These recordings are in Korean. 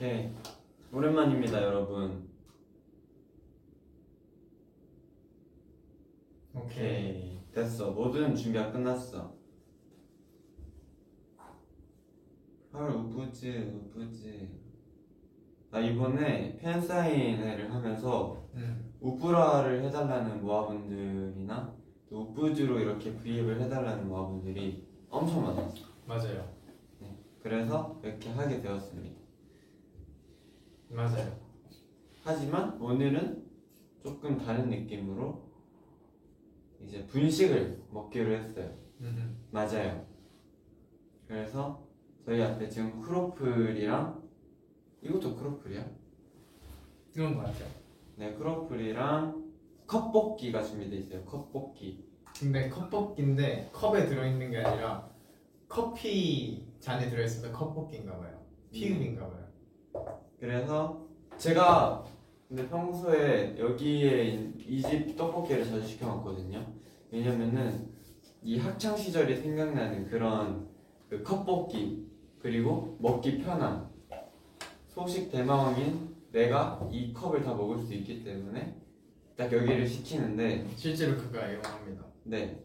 오케이. 오랜만입니다, 여러분. 오케이. 됐어. 모든 준비가 끝났어. 헐, 우프즈, 우프즈. 나 이번에 팬사인회를 하면서 음. 우프라를 해달라는 모아분들이나 또 우프즈로 이렇게 브이앱을 해달라는 모아분들이 엄청 많았어. 맞아요. 그래서 이렇게 하게 되었습니다. 맞아요. 하지만 오늘은 조금 다른 느낌으로 이제 분식을 먹기로 했어요. 음. 맞아요. 그래서 저희 앞에 지금 크로플이랑 이것도 크로플이야? 것 같아요. 네, 크로플이랑 컵볶이가 준비돼 있어요. 컵볶이. 근데 컵볶이인데 컵에 들어있는 게 아니라 커피 잔에 들어있어서 컵볶이인가 봐요. 피읍인가 봐요. 그래서 제가 근데 평소에 여기에 이 집 떡볶이를 자주 시켜 먹거든요. 왜냐면은 이 학창 시절이 생각나는 그런 그 컵볶이 그리고 먹기 편함 소식 대마왕인 내가 이 컵을 다 먹을 수 있기 때문에 딱 여기를 시키는데 실제로 그거 애용합니다. 네.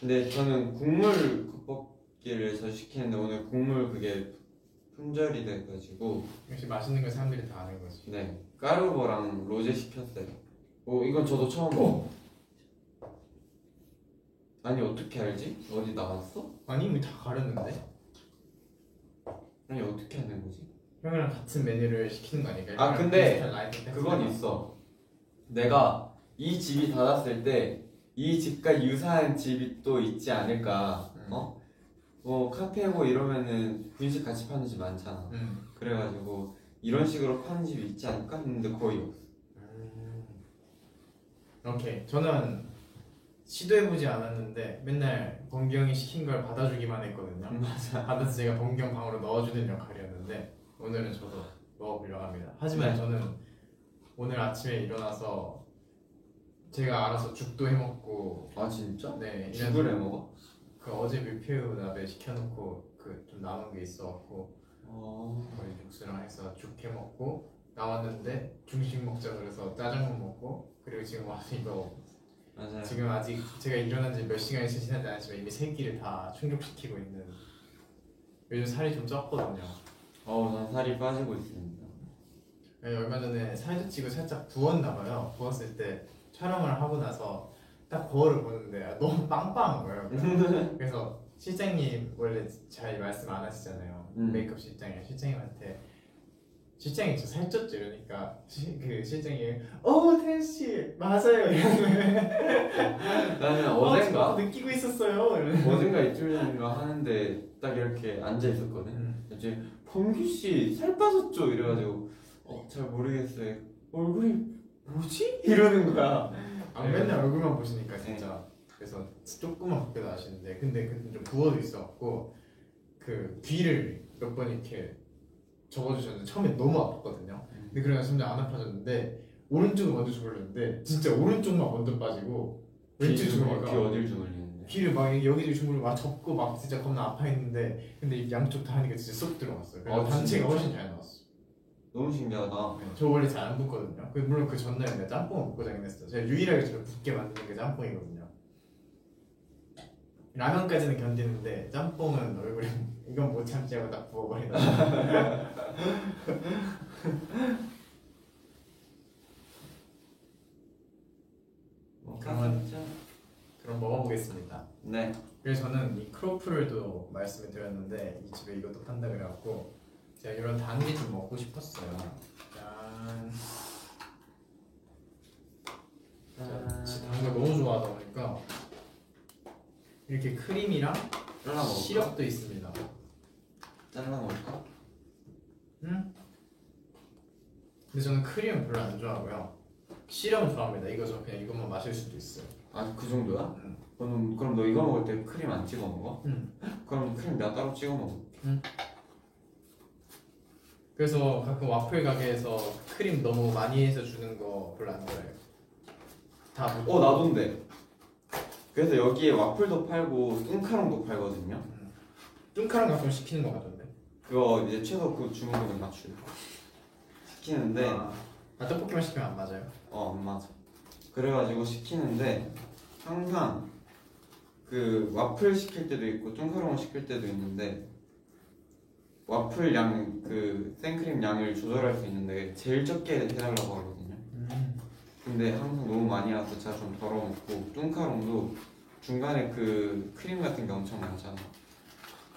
근데 저는 국물 컵볶이를 자주 시키는데 오늘 국물 그게 품절이 돼가지고 역시 맛있는 걸 사람들이 다 아는 거지. 네 까르보랑 로제 시켰어요. 오 이건 저도 처음 먹어. 아니 어떻게 알지? 어디 나왔어? 아니 이미 다 가렸는데? 아니 어떻게 하는 거지? 형이랑 같은 메뉴를 시키는 거 아닐까요? 아, 근데 그건 있어. 내가 이 집이 닫았을 때 이 집과 유사한 집이 또 있지 않을까? 음. 어? 뭐 카페고 이러면은 분식 같이 파는 집 많잖아. 음. 그래가지고 이런 식으로 파는 집이 있지 않을까 했는데 거의 없어. 오케이. 저는 시도해보지 않았는데 맨날 번경이 시킨 걸 받아주기만 했거든요. 맞아. 받아서 제가 번경 방으로 넣어주는 역할이었는데 오늘은 저도 넣어보려고 합니다. 하지만 네. 저는 오늘 아침에 일어나서 제가 알아서 죽도 해먹고 아 진짜? 네 죽을 해 먹어? 그 어제 밀푀유 나베 시켜놓고 그 좀 남은 게 있어갖고 어. 거의 육수랑 해서 죽 해먹고 나왔는데 중식 먹자 그래서 짜장면 먹고 그리고 지금 와서 이거 맞아요. 지금 아직 제가 일어난 지 몇 시간이 지나지 않았지만 이미 세 끼를 다 충족시키고 있는 요즘 살이 좀 쪘거든요 어우 난 살이 빠지고 있습니다. 네, 얼마 전에 살도 찌고 살짝 부었나 봐요 부었을 때 촬영을 하고 나서 딱 거울을 보는데 아, 너무 빵빵한 거예요 그래서 실장님 원래 잘 말씀 안 하시잖아요 음. 메이크업 실장이 실장님한테 실장이 저 살쪘죠 이러니까 시, 그 실장이 어 태연씨 맞아요 나는 어, 어젠가 저도 느끼고 있었어요 이러는 어젠가 이틀 전인가 하는데 딱 이렇게 앉아 있었거든. 음. 이제 범규 씨 살 빠졌죠 이래가지고 어 잘 모르겠어요. 얼굴이 뭐지? 이러는 거야. 아, 네. 맨날 얼굴만 보시니까 진짜 그래서 조금만 밖에 나시는데 근데 그때 좀 부어도 있어갖고 그 귀를 몇 번 이렇게 접어주셨는데 처음에 너무 아팠거든요 근데 그러다 점점 안 아파졌는데 오른쪽을 먼저 주물렀는데 진짜 오른쪽만 먼저 빠지고 왼쪽 귀 주물러가 어딜 주물리는데? 귀를 막 여기저기 주물러 막 접고 막 진짜 겁나 아파했는데 근데 이 양쪽 다 하니까 진짜 쏙 들어갔어요 그래서 아, 단체가 진짜? 훨씬 잘 나왔어 너무 신기하다. 네, 저 원래 잘 안 붓거든요. 그 물론 그 전날에 내가 짬뽕을 먹고 자긴 했어요. 제가 유일하게 저를 붓게 만드는 게 짬뽕이거든요. 라면까지는 견디는데 짬뽕은 얼굴에 이건 못 참지 하고 딱 부어버리다. 뭐 그러면- 진짜? 그럼 먹어보겠습니다. 네. 그래서 저는 이 크로플도 말씀을 드렸는데 이 집에 이것도 판다 그래갖고 제가 이런 단게 좀 먹고 싶었어요. 짠. 진짜 단거 너무 좋아하다 보니까 이렇게 크림이랑 잘라 먹을까? 시럽도 있습니다. 잘라 먹을까? 응? 근데 저는 크림은 별로 안 좋아하고요. 시럽은 좋아합니다. 이거 저 그냥 이것만 마실 수도 있어요. 아 그 정도야? 응. 그럼 그럼 너 이거 먹을 때 크림 안 찍어 먹어? 응. 그럼 크림 내가 따로 찍어 먹어. 그래서 가끔 와플 가게에서 크림 너무 많이 해서 주는 거 별로 안 좋아해요. 다 묻- 어 나도인데. 그래서 여기에 와플도 팔고 뚱카롱도 팔거든요. 뚱카랑 가끔 시키는 거 같던데. 그거 이제 최소 그 주문금액 맞추고 시키는데 아, 아, 떡볶이만 시키면 안 맞아요? 어 안 맞아 그래가지고 시키는데 항상 그 와플 시킬 때도 있고 뚱카롱 시킬 때도 있는데 와플 양 그 생크림 양을 조절할 수 있는데 제일 적게 해달라고 하거든요 음. 근데 항상 너무 많이 와서 제가 좀 덜어먹고 뚱카롱도 중간에 그 크림 같은 게 엄청 많잖아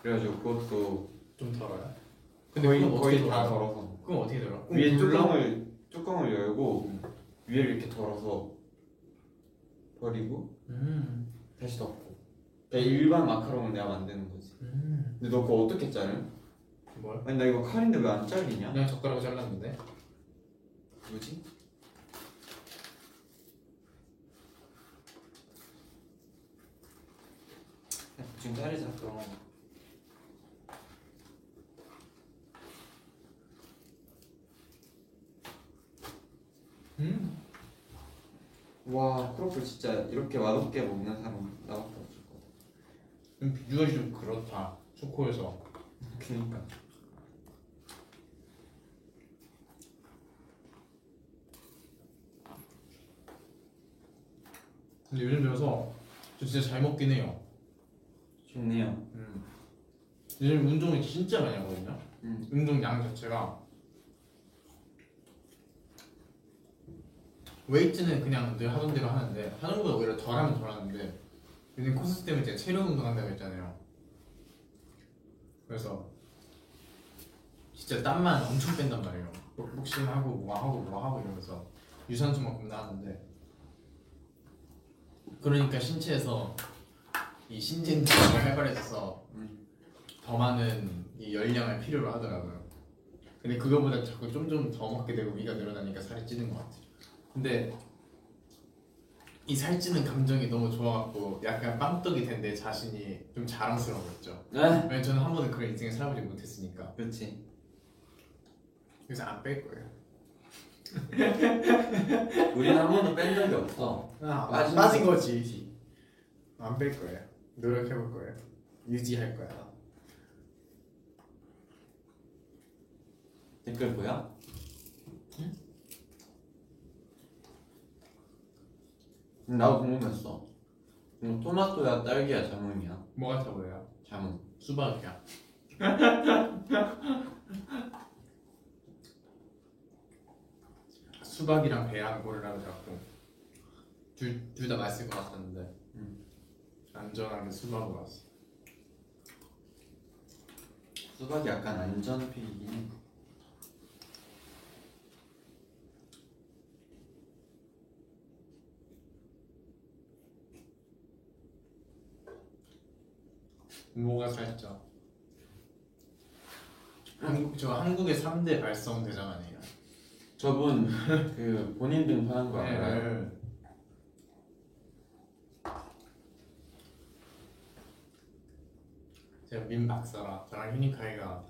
그래가지고 그것도 좀 덜어요? 근데 거의 그건 어떻게 거의 다 덜어요? 덜어서 그럼 어떻게 덜어? 위에 물로? 뚜껑을 뚜껑을 열고 위를 이렇게 덜어서 버리고 음. 다시 덮고 그러니까 일반 마카롱을 내가 만드는 거지 음. 근데 너 그거 어떻게 자른? 뭘? 아니 나 이거 칼인데 왜 안 잘리냐? 그냥 젓가락으로 잘랐는데 뭐지? 야, 지금 자르자 그럼 음. 와 크로플 진짜 이렇게 맛없게 먹는 사람 나밖에 없을 것 같아 좀 비주얼이 좀 그렇다 초코에서 그니까 근데 요즘 들어서 저 진짜 잘 먹긴 해요. 좋네요. 음. 요즘 운동을 진짜 많이 하거든요 음. 운동 량 자체가. 웨이트는 그냥 늘 하던 대로 하는데 하는 것보다 오히려 덜 하면 덜 하는데 요즘 코스 때문에 제가 체력 운동 한다고 했잖아요. 그래서 진짜 땀만 엄청 뺀단 말이에요. 복- 복싱하고 뭐 하고 뭐 하고 이러면서 유산소만큼 나왔는데 그러니까 신체에서 이 신진대사가 활발해져서 음. 더 많은 이 열량을 필요로 하더라고요. 근데 그거보다 자꾸 좀좀 더 먹게 되고 위가 늘어나니까 살이 찌는 것 같아요. 근데 이 살찌는 감정이 너무 좋아갖고 약간 빵떡이 된 내 자신이 좀 자랑스러웠죠. 네 왜냐면 저는 한 번도 그런 인생을 살아보지 못했으니까. 그렇지 그래서 안 뺄 거예요. 우리는 한 번도 뺀 적이 없어 아, 빠진 빠진 거지. 안 뺄 거예요. 노력해 볼 거예요. 유지할 거야. 댓글 뭐야? 응? 나도 궁금했어 이거 토마토야 딸기야 자몽이야? 뭐 같아 보여요? 자몽 수박이야. 수박이랑 배랑 고르라고 자꾸 둘둘 다 맛있을 것 같았는데 음. 안전하게 수박으로 왔어. 수박이 약간 안전 픽이긴 해 뭐가 살짝 한국 저 한국의 3대 발성 대장 아니에요? 저분 그 본인 등판한 거 알아요? 네. 제가 밈 박사라 저랑 휴니카이가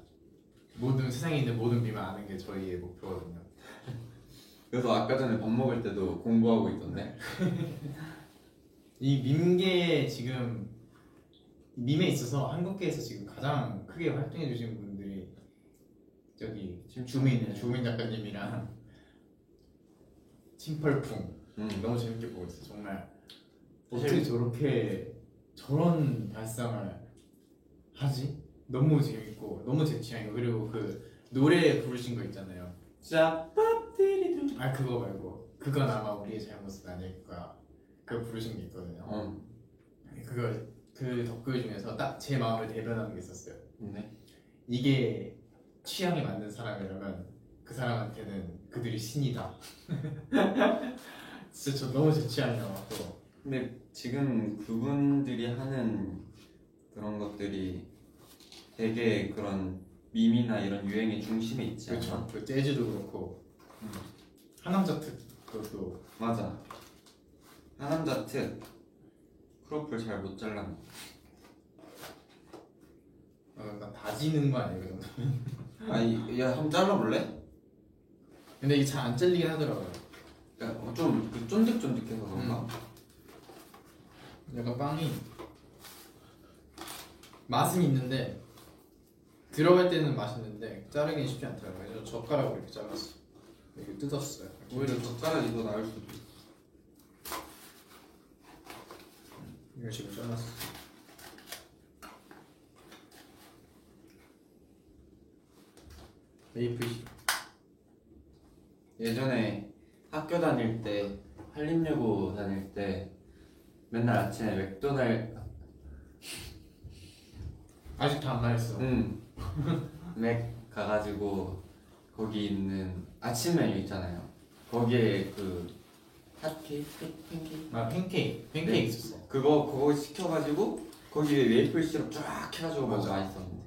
모든 세상에 있는 모든 밈을 아는 게 저희의 목표거든요. 그래서 아까 전에 밥 먹을 때도 공부하고 있던데 이 밈계에 지금 밈에 있어서 한국계에서 지금 가장 크게 활동해 주신 분들이 저기 지금 주민 주민 작가님이랑 침펄풍 음. 너무 재밌게 보고 있어 요 정말 어떻게 저렇게 저런 발상을 하지? 너무 재밌고 너무 제 취향이고 그리고 그 노래 부르신 거 있잖아요 자 팝디리두 아 그거 말고 그건 아마 우리의 잘못은 아닐 거야 그거 부르신 게 있거든요 어 그거 그 덕글 중에서 딱 제 마음을 대변하는 게 있었어요. 네. 이게 취향에 맞는 사람이라면 그 사람한테는 그들이 신이다. 진짜 저 너무 제 취향이어서 근데 지금 그분들이 하는 그런 것들이 되게 그런 밈이나 이런 유행의 중심에 있지 않아? 그렇죠. 그 재즈도 그렇고 음. 하남자 특 그것도 맞아 하남자 특 크로플 잘 못 잘랐네 어, 나 다지는 거 아니에요, 그 정도. 아니 야 한번 잘라볼래? 근데 이게 잘 안 잘리긴 하더라고요. 야, 좀그 쫀득쫀득해서 그런가? 약간 빵이 맛은 있는데 그 들어갈 때는 맛있는데 자르기는 쉽지 않더라고요. 그래서 젓가락으로 이렇게 잘랐어. 이렇게 뜯었어요. 오히려 젓가락이 더 나을 수도 있어. 이런 식으로 잘랐어. 메이플 시 예전에 학교 다닐 때 한림여고 다닐 때 맨날 아침에 맥도날 아직 다안 말했어. 응. 맥 가가지고 거기 있는 아침 메뉴 있잖아요. 거기에 그 핫케이크, 팬케이크 아 팬케이크, 팬케이크 네. 있었어. 그거 그거 시켜가지고 거기에 메이플 시럽 쫙 해가지고 먹어 맞아. 맛있었는데.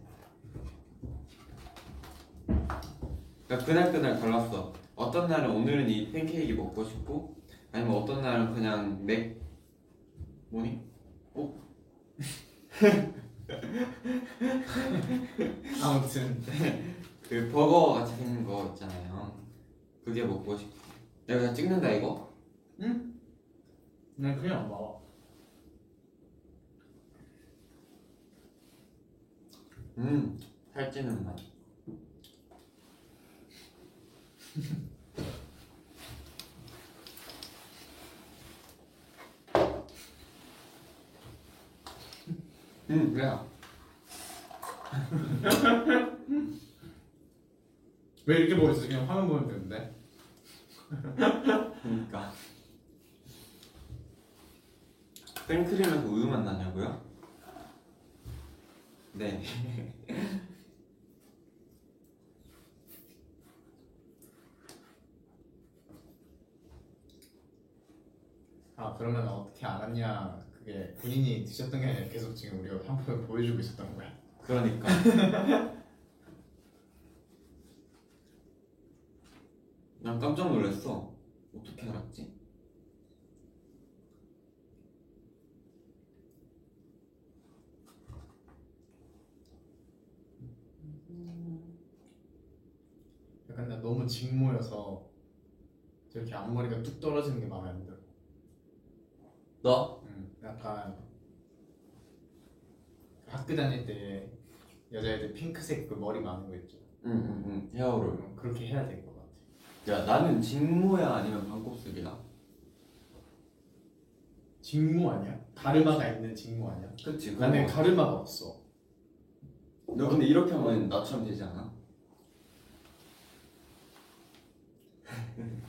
그러니까 그날 그날 달랐어. 어떤 날은 오늘은 이 팬케이크 먹고 싶고 아니면 어떤 날은 그냥 맥 뭐니? 아무튼 그 버거 같이 생긴 거 있잖아요. 그게 먹고 싶어. 내가 그냥 찍는다 이거? 난 그냥 안 먹어. 음, 살찌는 맛. 음, 야. 왜 이렇게 먹었어? 그냥 화면 보면 되는데. 그러니까. 생크림에서 우유 맛 나냐고요? 네. 아 그러면 어떻게 알았냐? 그게 본인이 드셨던 게 아니라 계속 지금 우리가 상품을 보여주고 있었던 거야. 그러니까. 난 깜짝 놀랐어. 어떻게 알았지? 약간 나 너무 직모여서 저렇게 앞머리가 뚝 떨어지는 게 마음에 안 들어. 너? 음, 약간 학교 다닐 때 여자애들 핑크색 그 머리 많은 거 있죠. 응, 응, 응. 헤어롤. 음, 그렇게 해야 될 것 같아. 야, 나는 직모야 아니면 반곱슬이야? 직모 아니야? 가르마가 있는 직모 아니야? 그치? 나는. 가르마가 없어. 너 근데 이렇게 하면 나처럼 되지 않아?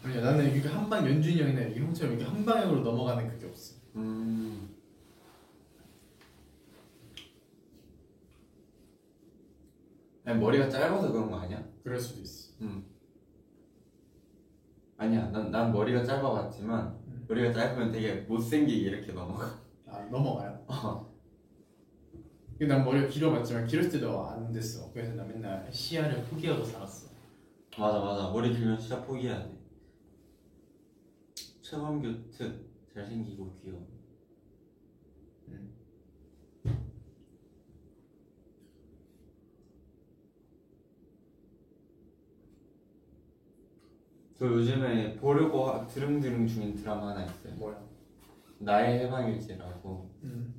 아니야 나는 이렇게 한 방 연준이 형이나 이렇게 형처럼 이렇게 한 방향으로 넘어가는 그게 없어. 음. 아니, 머리가 짧아서 그런 거 아니야? 그럴 수도 있어. 아니야, 난, 난 머리가 짧아봤지만 음. 머리가 짧으면 되게 못생기게 이렇게 넘어가. 아 넘어가요? 어. 근데 난 머리가 길어봤지만 길었을 때도 안 됐어. 그래서 나 맨날 시야를 포기하고 살았어. 맞아, 맞아. 머리 길면 진짜 포기해야 돼. 최범규 특 잘생기고 귀여워. 음. 저 요즘에 보려고 하- 드릉드릉 중인 드라마 하나 있어요. 뭐야? 나의 해방일지라고. 음.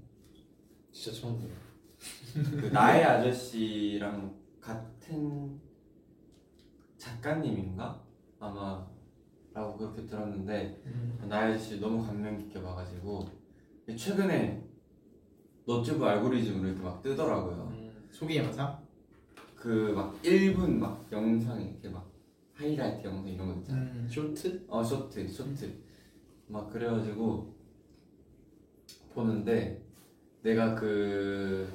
진짜 처음 들어. 그 나의 아저씨랑 같은 작가님인가 아마 라고 그렇게 들었는데 음. 나의 아저씨 너무 감명 깊게 봐가지고 최근에 너튜브 알고리즘으로 이렇게 막 뜨더라고요. 음. 소개 영상? 그 막 1분 막 영상 이렇게 막 하이라이트 영상 이런 거 있잖아. 음. 쇼트? 어 쇼트 쇼트 막 그래가지고 보는데 내가 그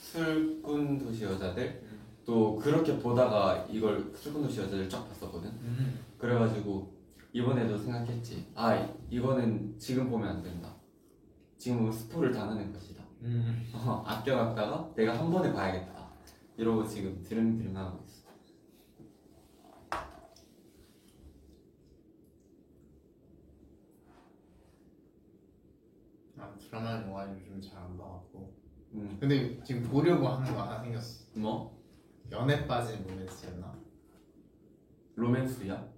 술꾼 도시 여자들 또 그렇게 보다가 이걸 술꾼 도시 여자들 쫙 봤었거든 음. 그래가지고 이번에도 생각했지 아 이거는 지금 보면 안 된다 지금 보면 스포를 당하는 것이다 음. 어, 아껴놨다가 내가 한 번에 봐야겠다 이러고 지금 드릉드릉 하고 있어 아 드라마 영화 요즘 잘 안 봐갖고. 음. 근데 지금 보려고 하는 거 하나 생겼어. 뭐? 연애 빠진 로맨스였나? 로맨스야?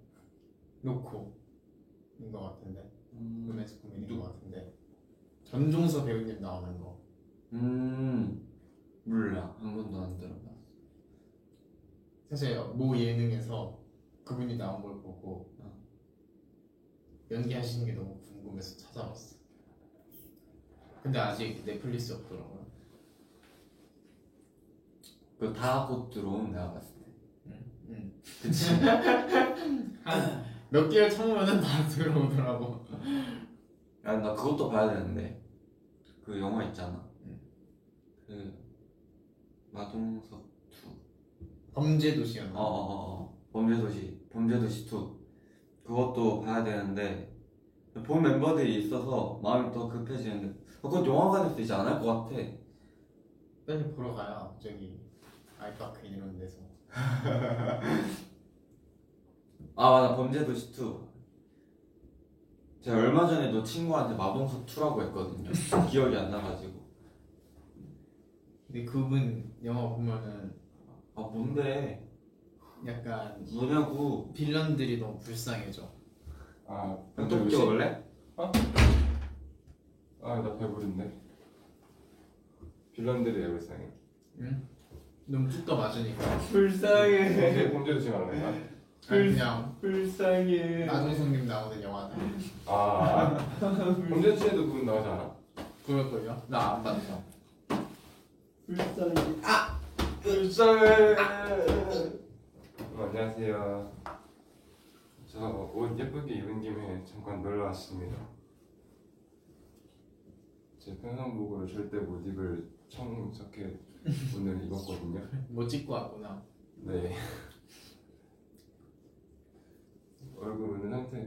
놓고인 거 같은데. 음, 로맨스 코미디인 거 같은데. 전종서 배우님 나오는 거. 음 몰라 한 번도 안 들어봤어 사실 모 예능에서 그분이 나온 걸 보고 어. 연기하시는 게 너무 궁금해서 찾아봤어. 근데 아직 넷플릭스 없더라고요. 그거 다곧 들어옴 내가 봤을 때 응. 그치 몇 개를 참으면은 다 들어오더라고. 야 나 그것도 봐야 되는데 그 영화 있잖아 응. 그 마동석 2 범죄도시였나? 어어 어 범죄도시 범죄도시 2 그것도 봐야 되는데 본 멤버들이 있어서 마음이 더 급해지는데 어, 그건 영화관에서 되지 않을 것 같아 빨리 보러 가요. 저기 아이파크 이런 데서. 아 맞아 범죄도시 2 제가 얼마 전에도 친구한테 마동석 2라고 했거든요 기억이 안 나가지고 근데 그분 영화 보면은 아 뭔데 약간 뭐냐고 빌런들이 너무 불쌍해져. 아, 또 웃겨볼래? 아, 나 배부른데. 빌런들이 왜 불쌍해? 응? 너무 뚝 맞으니까. 불쌍해 범죄, 안 한다. 아니, 그냥 불쌍해 나동성님 나오는 영화다. 아, 범죄 치에도 그분 나오지 않아? 그럴걸요? 나 안 봤어. 불쌍해 불쌍해. 어, 안녕하세요. 저 옷 예쁘게 입은 김에 잠깐 놀러 왔습니다. 제 편성복으로 절대 못 입을 청석해 오늘 입었거든요. 뭐 찍고 왔구나. 네. 얼굴 웃는 상태.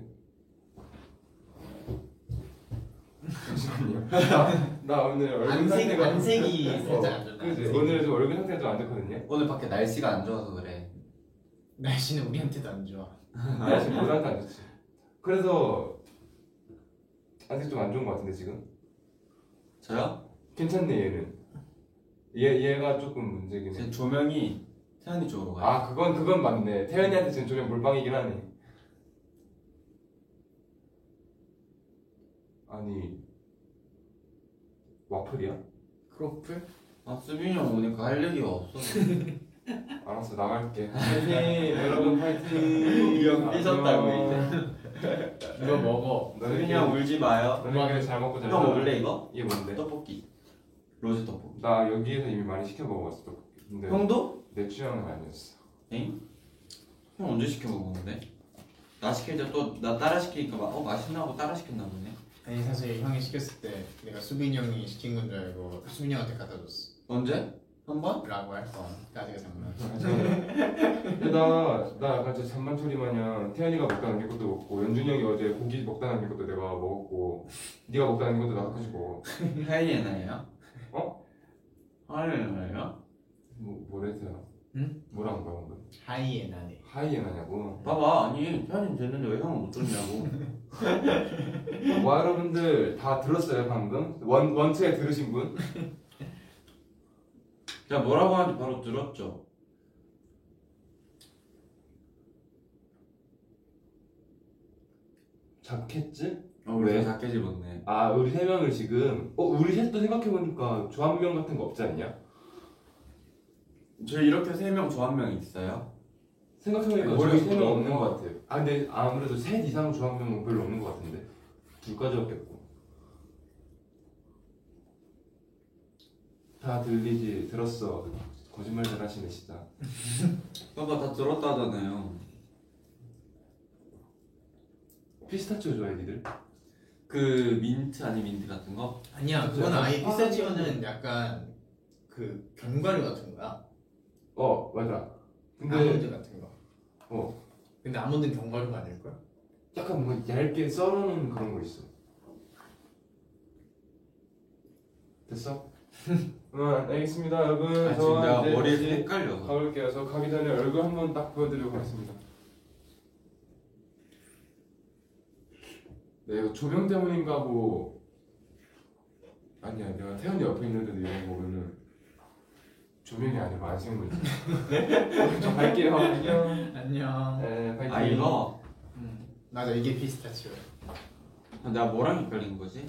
잠시만요. 나, 나 오늘 얼굴 안색, 상태가 안색이 어, 살짝 안 좋다. 그지. 안색이. 오늘 좀 얼굴 상태가 좀 안 좋거든요. 오늘 밖에 날씨가 안 좋아서 그래 날씨는 우리한테도 안 좋아. 날씨 모자한테 안 좋지. 그래서 안색 좀안 좋은 것 같은데 지금. 저요? 괜찮네 얘는. 얘 얘가 조금 문제긴 제 해. 조명이 태연이 쪽으로 가요 아 그건 그건 맞네. 태연이한테 지금 조명 몰빵이긴 하네. 아니 와플이야? 크로플? 아 수빈이 형 오니까 할 얘기가 없어 알았어 나갈게. 파이팅 여러분 파이팅. 이형 삐졌다고. 이거 먹어. 수빈이 형 울지 마요 너네끼리 잘 먹고 잘 형 살아. 먹을래 이거? 이게 뭔데? 떡볶이 로제 떡볶이 나 여기에서 이미 많이 시켜 먹어봤어. 떡볶이. 근데 형도? 내 취향은 아니었어. 엥? 형 언제 시켜 먹었는데? 나 시킬 때 또 나 따라 시키니까 막 어 맛있나고 따라 시켰나 보네 아니 사실 형이 시켰을 때 내가 수빈이 형이 시킨 건 줄 알고 수빈이 형한테 갖다 줬어. 언제? 한 번? 라고 할 뻔 까지가 장난. 근데 나, 나 약간 진짜 잔만초리 마냥 태연이가 먹다 남긴 것도 먹고 연준이 형이 어제 고기 먹다 남긴 것도 내가 먹었고 네가 먹다 남긴 것도 나가 가지고 하이에나예요? 어? 하이에나예요? 뭐 뭐래서야? 응? 뭐라는 거야 방금? 하이에나네. 하이에나냐고 봐봐 아니 태연이 됐는데 왜 형은 못 줬냐고 와 여러분들 다 들었어요 방금? 원, 원투에 들으신 분? 제가 뭐라고 하는지 바로 들었죠 잡겠지? 어, 우리 왜? 작게 집었네 아 우리 세 명을 지금 어 우리 셋도 생각해 보니까 조합명 같은 거 없지 않냐? 저희 이렇게 세 명 저 한 명 있어요? 생각해보니까 머리 저희 세명 뭐 없는 것 같아요 아 근데 아무래도 셋 이상 조합명은 별로 없는 것 같은데 둘까지 없겠고 다 들리지 들었어 거짓말 잘하시네 진짜 봐봐 다 들었다잖아요 피스타치오 좋아해 니들? 그 민트 아니 민트 같은 거? 아니야 그건 아예 피스타치오는 약간 그 견과류 같은 거야. 어 맞아 근데 아몬드 같은 거. 어. 근데 아몬드는 견과류가 아닐걸? 약간 뭔가 얇게 썰어놓은 그런 거 있어. 됐어? 응 알겠습니다 여러분. 아, 저 지금 내가 이제 머리에 이제 헷갈려서. 가볼게요. 저 가기 전에 얼굴 한번 딱 보여드리고 가겠습니다. 네 이거 조명 때문인가 뭐 아니야 내가 태연이 옆에 있는데도 이런 거 보면은 조명이 아니고 안식물이지 저 갈게요 안녕 안녕. 네 파이팅 아 이거? 음. 맞아 이게 피스타치오야. 아, 내가 뭐랑 헷갈린 거지?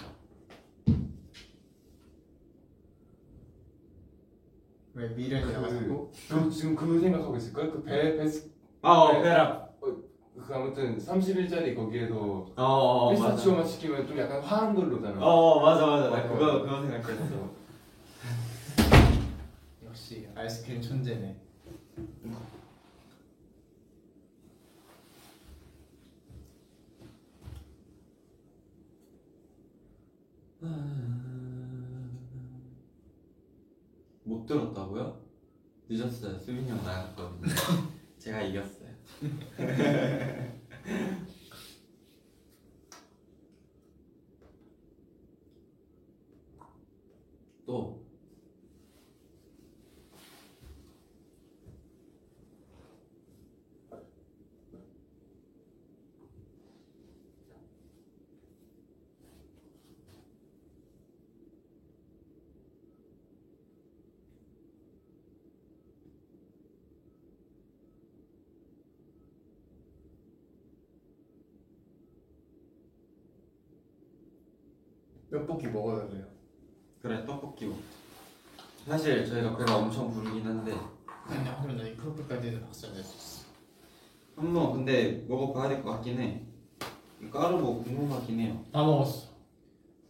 왜 미련이 그- 나가지고 그 지금 그 생각하고 있을걸? 그배 베스 아, 네. 베라. 그 아무튼 30일짜리 거기에도 어, 어, 맞아. 피스타치오만 시키면 좀 약간 화한 걸로잖아. 어, 맞아, 맞아. 나 어. 그거 그거 생각했어. 역시 아이스크림 천재네. 못 들었다고요? 늦었어요. 수빈이 형 나갔거든요. 제가 이겼어요. 또 떡볶이 먹어야 돼요. 그래 떡볶이 먹자. 사실 저희가 배가 엄청 부르긴 한데 아니 하면 나이 프로필까지는 박살 낼수 있어. 한번 근데 먹어봐야 될 것 같긴 해. 이 까르보 뭐 궁금하긴 해요. 다 먹었어.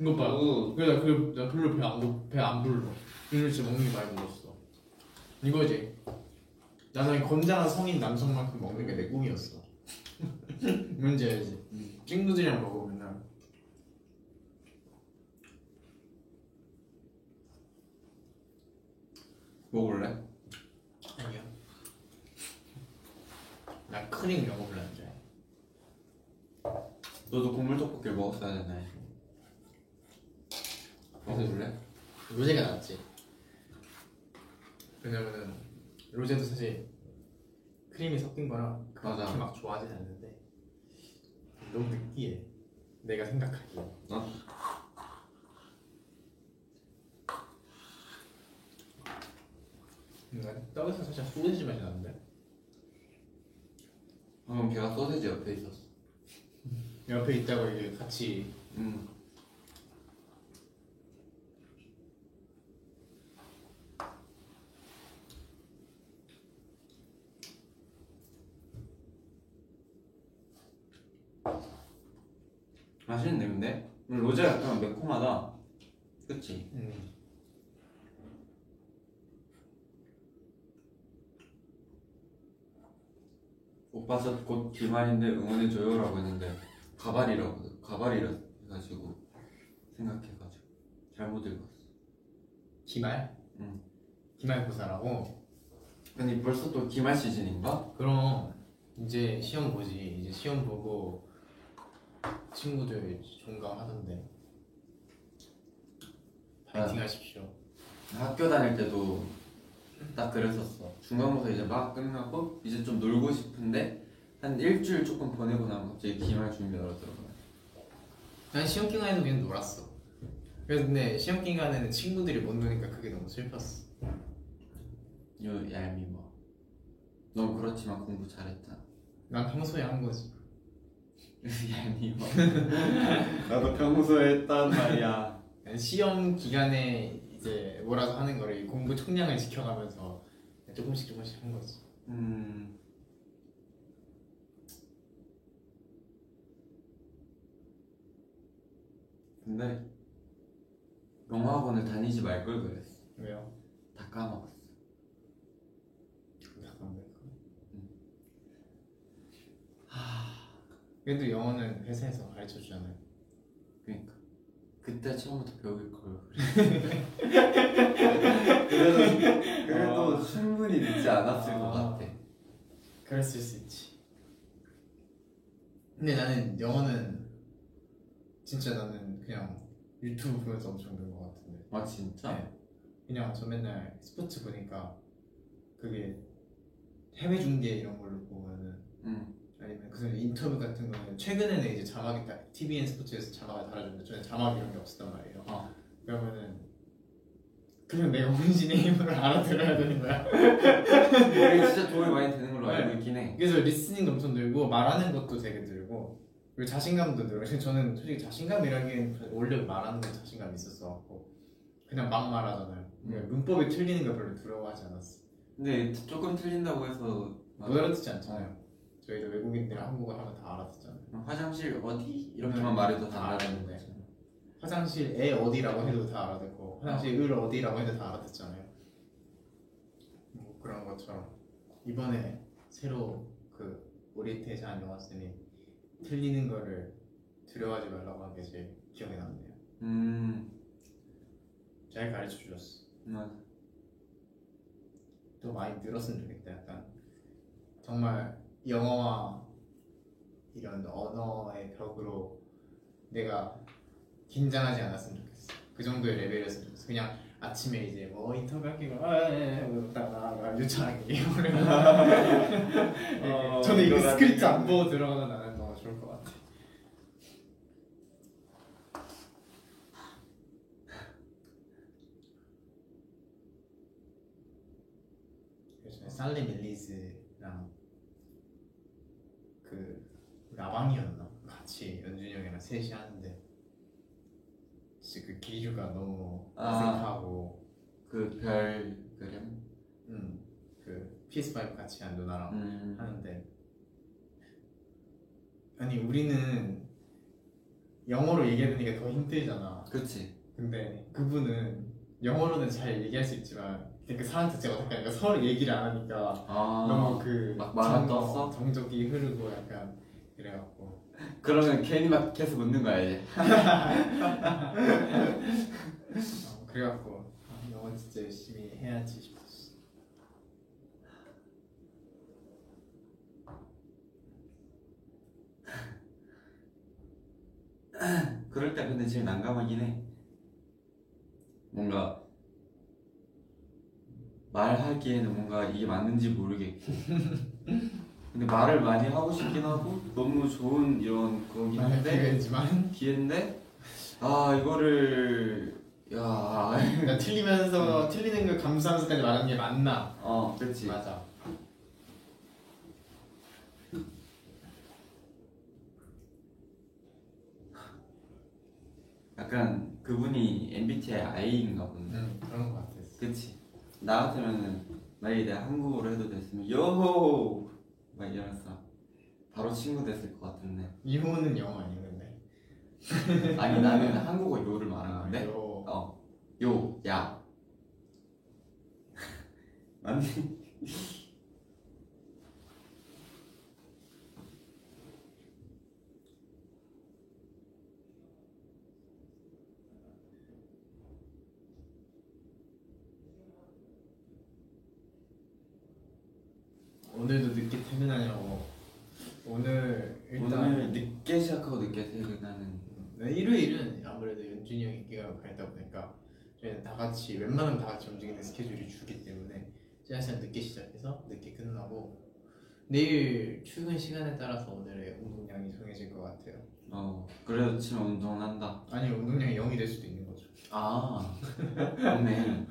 이거 봐. 오. 그래 나, 나 별로 배안 배안 불러. 오늘 진짜 먹는 게 많이 불렀어. 이거지. 나는 건장한 성인 남성만큼 먹는 게 내 꿈이었어. 뭔지 알지? 친구들이랑 먹어 맨날. 먹을래? 아니야. 나 크림 이런 거 별로 안 좋아해. 너도 국물 떡볶이를 먹었어야 되나요? 먹어볼래? 로제가 낫지. 왜냐면은 로제도 사실 크림이 섞인 거랑. 그렇게 막 좋아하진 않는데 너무 느끼해. 내가 생각하기에. 어? 떡에서 살짝 소세지 맛이 나는데. 방금 걔가 소세지 옆에 있었어. 옆에 있다고 이게 같이 음. 맛있는데 근데? 로제가 약간 매콤하다. 그치? 음. 오빠 곧 기말인데 응원해줘요라고 했는데 가발이라고 가발이라 해가지고 생각해가지고 잘못 읽었어. 기말? 응. 기말고사라고? 아니 벌써 또 기말 시즌인가? 그럼 이제 시험 보지. 이제 시험 보고 친구들 종강하던데. 파이팅 하십시오. 학교 다닐 때도 딱 그랬었어. 중간고사 이제 막 끝나고 이제 좀 놀고 싶은데 한 일주일 조금 보내고 나면 갑자기 기말 준비하러 들어가. 난 시험 기간에도 그냥 놀았어. 그래서 근데 시험 기간에는 친구들이 못 노니까 그게 너무 슬펐어. 요 얄미 뭐. 넌 그렇지만 공부 잘했잖아. 난 평소에 한 거지. 얄미 뭐. 나도 평소에 했단 말이야. 난 시험 기간에 이제 몰아서 하는 거를 공부 총량을 지켜가면서 조금씩 조금씩 한 거지. 음. 근데 영어학원을 다니지 말 걸 그랬어. 왜요? 다 까먹었어. 잠깐만. 그래도 영어는 회사에서 가르쳐 주잖아요. 그러니까 그때 처음부터 배울 걸 그래. 그래도 그래도 충분히 늦지 않았을 것 아. 같아. 그랬을 수 있지. 근데 나는 영어는 진짜 나는 그냥 유튜브 보면서 엄청 배운 것 같은데. 아 진짜? 네. 그냥 저 맨날 스포츠 보니까 그게 해외 중계 이런 걸로 보면은 응. 아니면 그 인터뷰 같은 거는 최근에는 이제 자막이 딱 TVN 스포츠에서 자막을 달아주는데 전에 자막 이런 게 없었단 말이에요. 어. 그러면은 그냥 내가 혼신의 힘으로 알아들어야 되는 거야. 이게 진짜 도움이 많이 되는 걸로 알고 있긴 해. 그래서 리스닝도 엄청 늘고 말하는 것도 되게 늘고 그리고 자신감도 늘어. 그래서 저는 솔직히 자신감이라기엔 원래 말하는 건 자신감이 있었어 갖고 그냥 막 말하잖아요. 그러니까 문법이 틀리는 거 별로 두려워하지 않았어. 근데 조금 틀린다고 해서 막못 알아듣지 않잖아요. 저희도 외국인들 한국어 하면 다 알아듣잖아요. 화장실 어디 이렇게만 음, 말해도 다다 알아듣는데. 알아듣는데 화장실 에 어디라고 해도 다 알아듣고 화장실 을 어디라고 해도 다 알아듣잖아요. 뭐 그런 것처럼 이번에 새로 그 우리 대사 안녕하으니 틀리는 거를 두려워하지 말라고 한 게 제일 기억에 남네요. 음 잘 가르쳐 주셨어. 맞아 더 많이 늘었으면 좋겠다. 약간 정말 영어와 이런 언어의 벽으로 내가 긴장하지 않았으면 좋겠어. 그 정도의 레벨이었으면 좋겠어. 그냥 아침에 이제 뭐 인터뷰 할게요. 다가 유창하게 얘기를 어, 저는 이거 스크립트 안 보고 들어가다 나는 너무 좋을 것 같아. 요즘에 살리 밀리즈랑 그 라방이었나 같이 연준이 형이랑 셋이 하는데 진짜 그 기류가 너무 아. 어색하고 그별 그림 음그 PS5 같이 한 누나랑 음 하는데 아니 우리는 영어로 얘기하는 게더 힘들잖아. 그치 근데 그분은 영어로는 잘 얘기할 수 있지만 그 사람 자체가 어색하니까 서로 얘기를 안 하니까 아 너무 그막 말안 정- 떴어? 정적이 흐르고 약간 그래갖고 그러면 괜히 막 계속 웃는 거야 이제 어, 그래갖고 아, 영어 진짜 열심히 해야지 싶었어. 그럴 때 근데 제일 난감하긴 해. 뭔가 말하기에는 뭔가 이게 맞는지 모르겠고 근데 말을 많이 하고 싶긴 하고 너무 좋은 이런 거긴 한데 기회지만 기회인데 아 이거를 야 그러니까 틀리면서 틀리는 걸 감수하면서까지 말하는 게 맞나? 어, 그렇지. 맞아. 약간 그분이 MBTI I인가 보네. 응 그런 것 같았어. 그치. 나 같으면은 만약에 내가 한국어로 해도 됐으면 요호 막 이러면서 바로 친구 됐을 것 같은데. 이호는 영어 아니는데. 아니 나는 한국어 요를 말한 건데. 요. 어, 요, 야. 맞니? 오늘도 늦게 퇴근하냐고. 오늘 일단 오늘 늦게 시작하고 늦게 퇴근하는. 네, 일요일은 아무래도 연준이 형 인기가 가있다 보니까 저희는 다 같이 웬만하면 다 같이 움직이는 스케줄이 주기 때문에 최대한 늦게 시작해서 늦게 끝나고 내일 출근 시간에 따라서 오늘의 운동량이 정해질 것 같아요. 어, 그래도 치면 운동은 한다. 아니 운동량이 0이 될 수도 있는 거죠. 아, 맞네.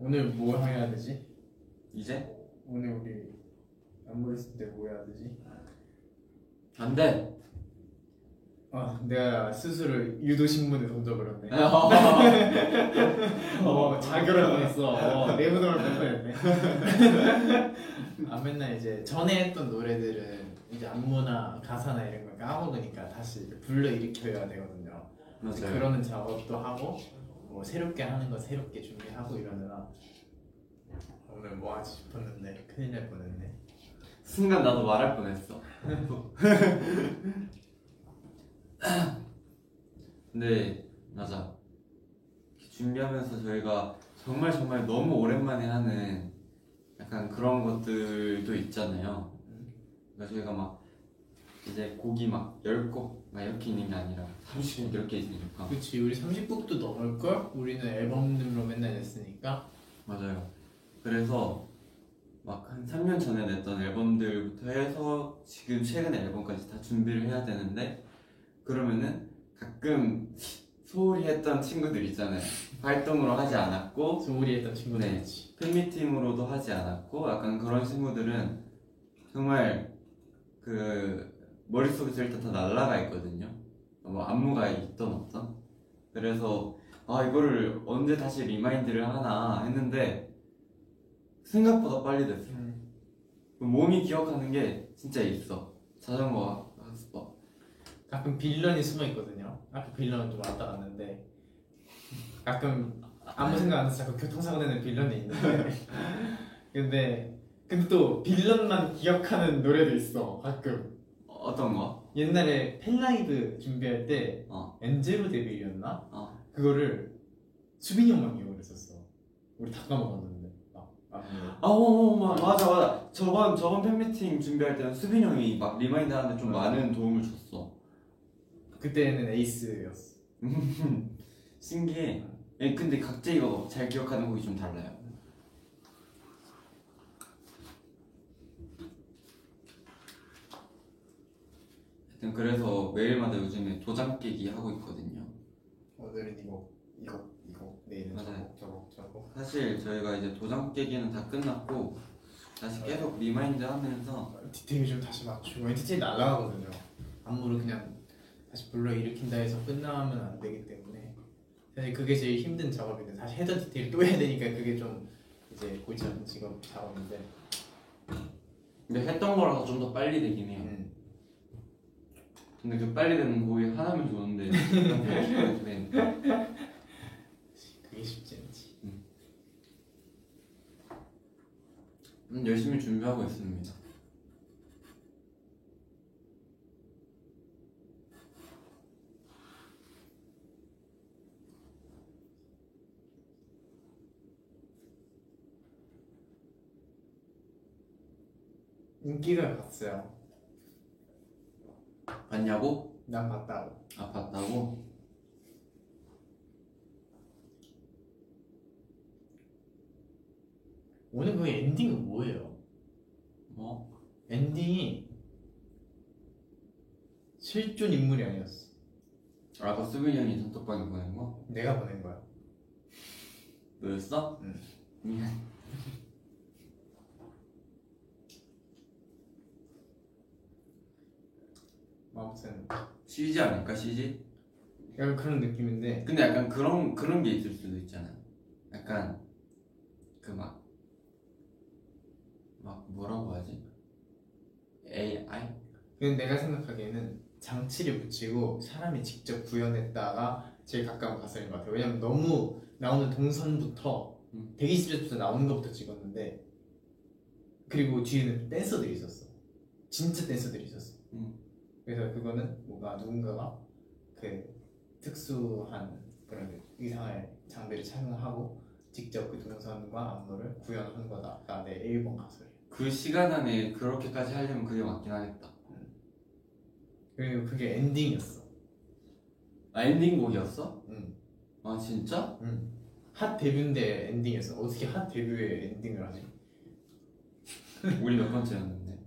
오늘 뭐 해야 되지? 이제? 오늘 우리 안무 했을 때 뭐 해야 되지? 안 돼. 아 내가 스스로 유도 신문에 던져버렸네. 어 자결을 뻔했어. 어, 내부동을 뻔했네. 아 맨날 이제 전에 했던 노래들은 이제 안무나 가사나 이런 걸 까먹으니까 다시 불러 일으켜야 되거든요. 맞아요. 그러는 작업도 하고 뭐 새롭게 하는 거 새롭게 준비하고 이러느라 오늘 뭐 하지 싶었는데 큰일 날 뻔했네. 순간 나도 말할 뻔했어. 근데 맞아. 준비하면서 저희가 정말 정말 너무 오랜만에 하는 약간 그런 것들도 있잖아요. 그러니까 저희가 막 이제 곡이 막 10곡 막 이렇게 있는 게 아니라 30곡 이렇게 있으니까 그렇지 우리 30곡도 넘을 걸 우리는 앨범들로 맨날 냈으니까 맞아요. 그래서 막 한 3년 전에 냈던 앨범들부터 해서 지금 최근 앨범까지 다 준비를 해야 되는데 그러면은 가끔 소홀히 했던 친구들 있잖아요. 활동으로 하지 않았고 소홀히 했던 친구들이지. 팬미팅으로도 하지 않았고 약간 그런 친구들은 정말 그 머릿속에서 일단 다 날라가 있거든요. 뭐 안무가 있던 없던. 그래서 아 이거를 언제 다시 remind를 하나 했는데 생각보다 빨리 됐어. 음. 몸이 기억하는 게 진짜 있어. 자전거 학습법. 가끔 villain이 숨어 있거든요. 아까 villain은 좀 왔다 갔는데 가끔 아무 생각 안 해서 자꾸 교통사고 내는 villain이 있는데 근데 근데 또 villain만 기억하는 노래도 있어 가끔 어떤 거? 옛날에 fan live 준비할 때 어. Angel Or Devil이었나? 어. 그거를 수빈이 형만 기억을 했었어 우리 다 까먹었는데 막 안무 아, 어, 어, 마- 맞아, 맞아. 저번 저번 팬미팅 준비할 때는 수빈 형이 막 remind 하는데 좀 맞아. 많은 도움을 줬어. 그때는 에이스였어 신기해. 예, 근데 각자 이거 잘 기억하는 곡이 좀 달라요. 하여튼 그래서 매일마다 요즘에 도장 깨기 하고 있거든요. 오늘은 이거 이거 이거 내일은 맞아요. 저거 저거 저거 사실 저희가 이제 도장 깨기는 다 끝났고 다시 계속 remind 하면서 디테일 좀 다시 맞추고 디테일 날라가거든요. 안무를 그냥 다시 불러 일으킨다 해서 끝나면 안 되기 때문에 사실 그게 제일 힘든 작업인데 다시 해던 디테일 또 해야 되니까 그게 좀 이제 골치 아픈 직업 작업인데 근데 했던 거라서 좀 더 빨리 되긴 해요. 음. 근데 그 빨리 되는 곡이 하나면 좋은데 그게 쉽지 않지. 음, 열심히 준비하고 있습니다. 인기가 갔어요. 봤냐고? 난 봤다고. 아 봤다고? 오늘 그 엔딩은 뭐예요? 뭐? 엔딩이 실존 인물이 아니었어. 아까 수빈이 형이 단톡방에 보낸 거? 내가 보낸 거야. 너였어? 응. 미안. 아무튼 CG 아닐까 CG? 약간 그런 느낌인데 근데 약간 그런 그런 게 있을 수도 있잖아. 약간 그막막 뭐라고 하지? AI? 근데 내가 생각하기에는 장치를 붙이고 사람이 직접 구현했다가 제일 가까운 가설인 것 같아요. 왜냐면 너무 나오는 동선부터 음. 120에서부터 나오는 것부터 찍었는데 그리고 뒤에는 댄서들이 있었어. 진짜 댄서들이 있었어. 음. 그래서 그거는 뭔가 누군가가 그 특수한 그런 의상을 장비를 착용하고 직접 그 동선과 안무를 구현한 거다가 내 1번 가설이야. 그 시간 안에 그렇게까지 하려면 그게 맞긴 하겠다. 그리고 그게 엔딩이었어. 아 엔딩곡이었어? 응. 아 진짜? 응. 핫 데뷔인데 엔딩이었어. 어떻게 핫 데뷔에 엔딩을 하지? 우리 몇 번째였는데?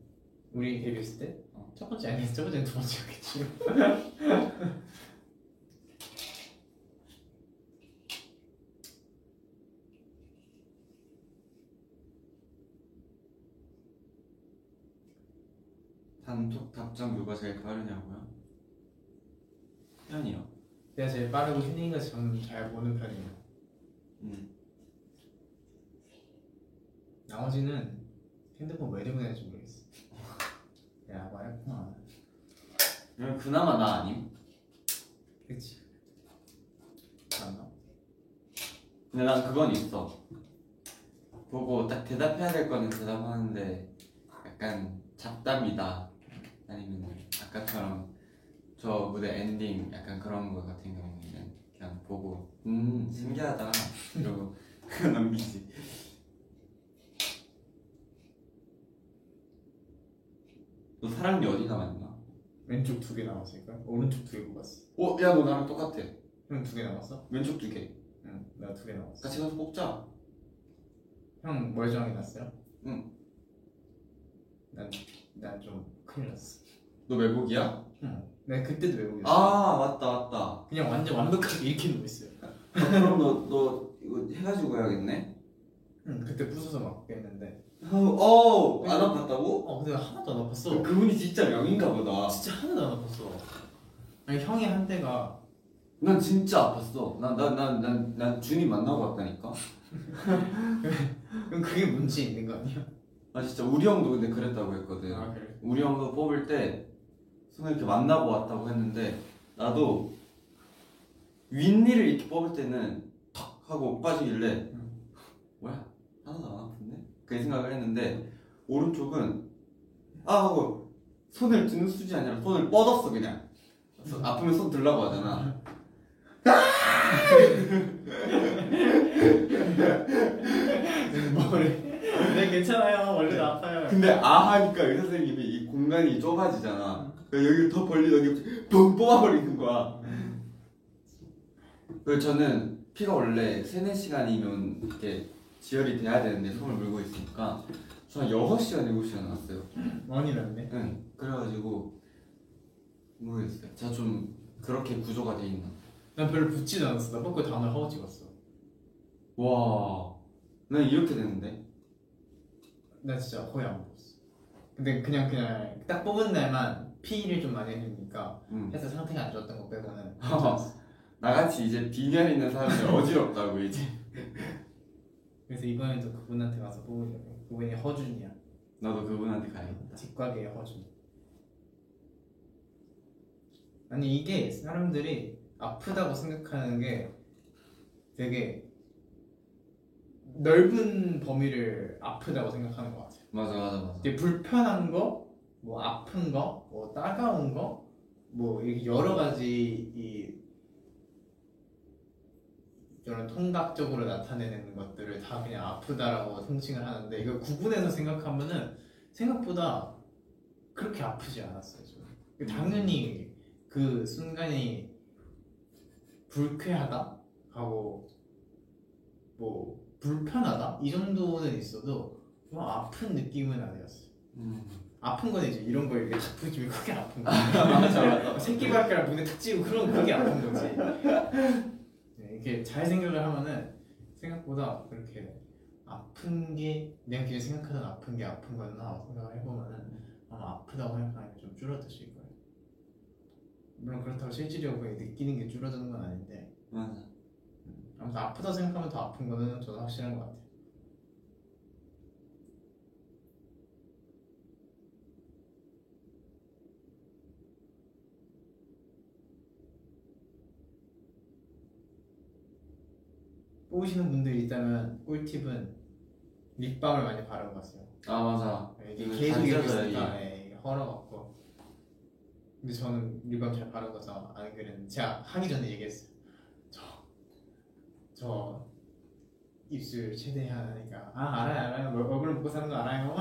우리 데뷔했을 때? 어. 첫 번째 아니었어. 첫 번째는 두 번째였겠지. 단톡 답장 누가 제일 빠르냐고요? 현이요. 내가 제일 빠르고 휴닝이가 참잘 보는 편이에요. 음. 나머지는 핸드폰 왜 들고 다니는지 모르겠어. 야 말했구나. 그럼 그나마 나 아님? 그치? 맞나? 근데 난 그건 있어. 보고 딱 대답해야 될 거는 대답하는데 약간 잡담이다. 아니면 아까처럼 저 무대 엔딩 약간 그런 거 같은 경우에는 그냥 보고 음 신기하다 이러고 넘기지. 너 사랑니 어디 남았나? 왼쪽 두 개 남았을까? 오른쪽 두 개 뽑았어. 어, 야 너 나랑 똑같아. 형 두 개 남았어? 왼쪽 두 개. 응, 나 두 개 남았어. 같이 가서 뽑자. 형 멀쩡하게 났어요? 응. 난, 난좀 큰일 났어. 너 외국이야? 응. 내가 그때도 외국이었어. 아 맞다 맞다. 그냥 완전 완벽하게 이렇게 누워 있어요. 아, 그럼 너, 너 이거 해가지고 해야겠네? 응, 그때 부숴서 막 했는데 어, 안 아팠다고? 어 근데 하나도 안 아팠어 그분이 진짜 명인가 보다. 진짜 하나도 안 아팠어 아니 형이 한 대가 난 진짜 아팠어. 난난난난 준이 만나고 왔다니까. 그럼 그게 문제 있는 거 아니야? 아 진짜 우리 형도 근데 그랬다고 했거든. 아 그래 우리 형도 뽑을 때 손을 이렇게 만나고 왔다고 했는데 나도 윗니를 이렇게 뽑을 때는 턱 하고 빠지길래 뭐야 하나도 안? 그 생각을 했는데 오른쪽은 아 하고 손을 드는 수준이 아니라 손을 뻗었어 그냥. 그래서 아프면 손 들라고 하잖아. 뭐래 네 괜찮아요. 원래도 아파요. 근데 아 하니까 의사 선생님이 이 공간이 좁아지잖아. 그래서 여기를 더 벌리더니 여기 뻥 뽑아버리는 거야. 그래서 저는 피가 원래 3, 4시간이면 이렇게 지혈이 돼야 되는데 손을 물고 있으니까 저한 6시간, 7시간 나왔어요. 많이 났네. 응 그래가지고 모르겠어요. 제가 좀 그렇게 구조가 돼 있나. 난 별로 붓지도 않았어. 나 뽑고 다음날 허거 찍었어. 와, 난 이렇게 되는데? 나 진짜 거의 안 뽑았어. 근데 그냥 그냥 딱 뽑은 날만 피를 좀 많이 흘리니까 응. 해서 상태가 안 좋았던 거 빼고는 나같이 이제 빈혈 있는 사람들 어지럽다고 이제 그래서 이번에도 그분한테 가서 뽑으려고 그분이 허준이야. 나도 그분한테 가야겠다. 직각의 허준. 아니 이게 사람들이 아프다고 생각하는 게 되게 넓은 범위를 아프다고 생각하는 것 같아요. 맞아 맞아 맞아. 되게 불편한 거, 뭐 아픈 거, 뭐 따가운 거, 뭐 이렇게 여러 가지 이 이런 통각적으로 나타내는 것들을 다 그냥 아프다라고 통칭을 하는데 이걸 구분해서 생각하면은 생각보다 그렇게 아프지 않았어요. 저는. 당연히 그 순간이 불쾌하다 하고 뭐 불편하다 이 정도는 있어도 좀 아픈 느낌은 아니었어요. 음. 아픈 건 이제 이런 거 이렇게 탁 부딪히면 크게 아픈 거. 맞아 맞아 새끼 발가락 눈에 탁 찌고 그런 그게 아픈 거지. 네, 이렇게 잘 생각을 하면은 생각보다 그렇게 아픈 게 내가 그냥 생각하던 아픈 게 아픈 거나 생각을 해보면은 아마 아프다고 생각하는 게 좀 줄어드실 거예요. 물론 그렇다고 실질적으로 느끼는 게 줄어드는 건 아닌데 맞아 아무튼 아프다 생각하면 더 아픈 거는 저도 확실한 것 같아요. 뽑으시는 분들이 있다면 꿀팁은 립밤을 많이 바르고 갔어요. 아 맞아. 이게 이거 계속 있으니까 예, 이게 헐어갖고. 근데 저는 립밤 잘 바르고 안 그랬는데 제가 하기 전에 얘기했어요. 저, 저 입술 최대한 하니까 아 알아요 알아요. 뭐, 얼굴 먹고 사는 거 알아요.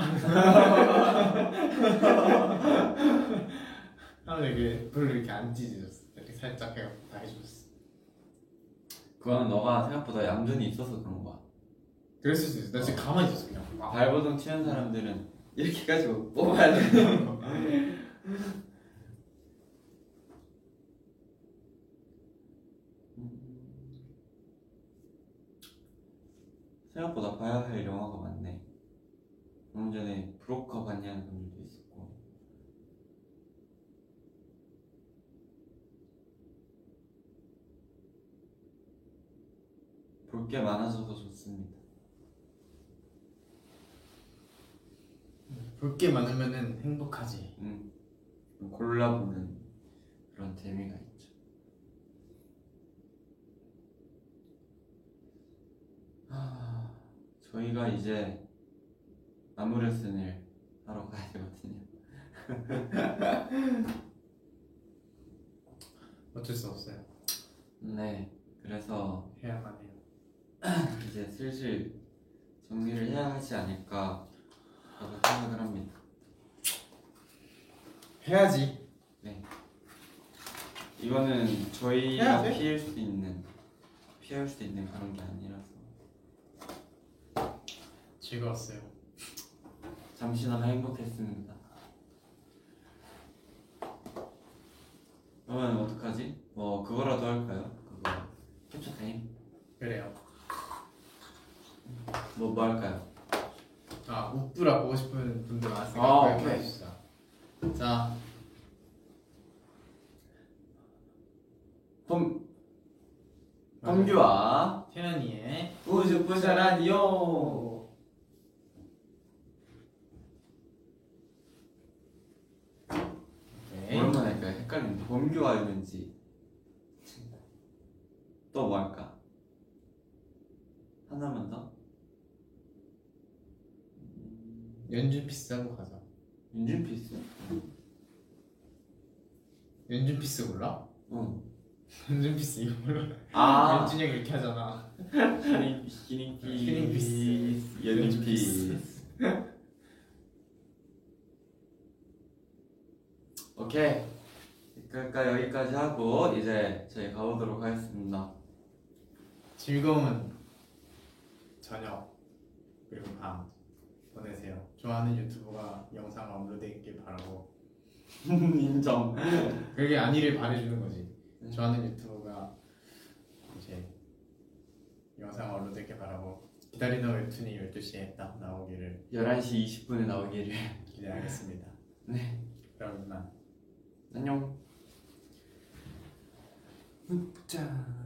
하면 이게 별로 이렇게 안 찢어졌어 이렇게 살짝 해갖고 다 해줬어 그거는 너가 생각보다 얌전히 있어서 그런 거야 그랬을 수 있어. 나 지금 가만히 있었어 그냥. 아, 발버둥 치는 사람들은 이렇게 가지고 뽑아야 돼. 생각보다 봐야 할 영화가 많네 방금 전에 브로커 봤냐는 분들도 있었고 볼 게 많아져서 좋습니다 볼 게 많으면은 행복하지 음, 골라보는 그런 재미가 있죠. 아, 저희가 이제 나무 레슨을 하러 가야 되거든요. 어쩔 수 없어요 네, 그래서 해야만 해요 이제 슬슬 정리를 해야 하지 않을까 라고 생각을 합니다. 해야지 이거는 해야 저희가 돼? 피할 수 있는 피할 수 있는 그런 게 아니라서 즐거웠어요 잠시나마 행복했습니다. 그러면 어떡하지? 뭐 그거라도 할까요? 그거 캡처 타임? 그래요 뭐, 뭐 할까요? 아 우뿌라 보고 싶은 분들 많으니까 아, 오케이. 해봅시다. 자 범 범규와 네. 태연이의 우주부자 라디오 오랜만에 그 헷갈리는데 범규와 유는지 또 뭐 할까? 하나만 더? 연준 피스 하고 가자. 윤준 피스? 연준 피스 몰라? 응. 연준 피스 이거 몰라? 아 연준 형 이렇게 하잖아. 히닝 히닝 피스. 피스 연준 피스 오케이 그러니까 여기까지 하고 이제 저희 가보도록 하겠습니다 즐거운 저녁 그리고 밤 보내세요. 좋아하는 유튜버가 영상 업로드했길 바라고. 인정 그게 아니를 바래주는 거지. 네. 좋아하는 유튜버가 이제 영상 업로드했길 바라고 기다리는 웹툰이 12시에 딱 나오기를 11시 20분에 나오기를 기대하겠습니다. 네 그럼 이만 안녕 짠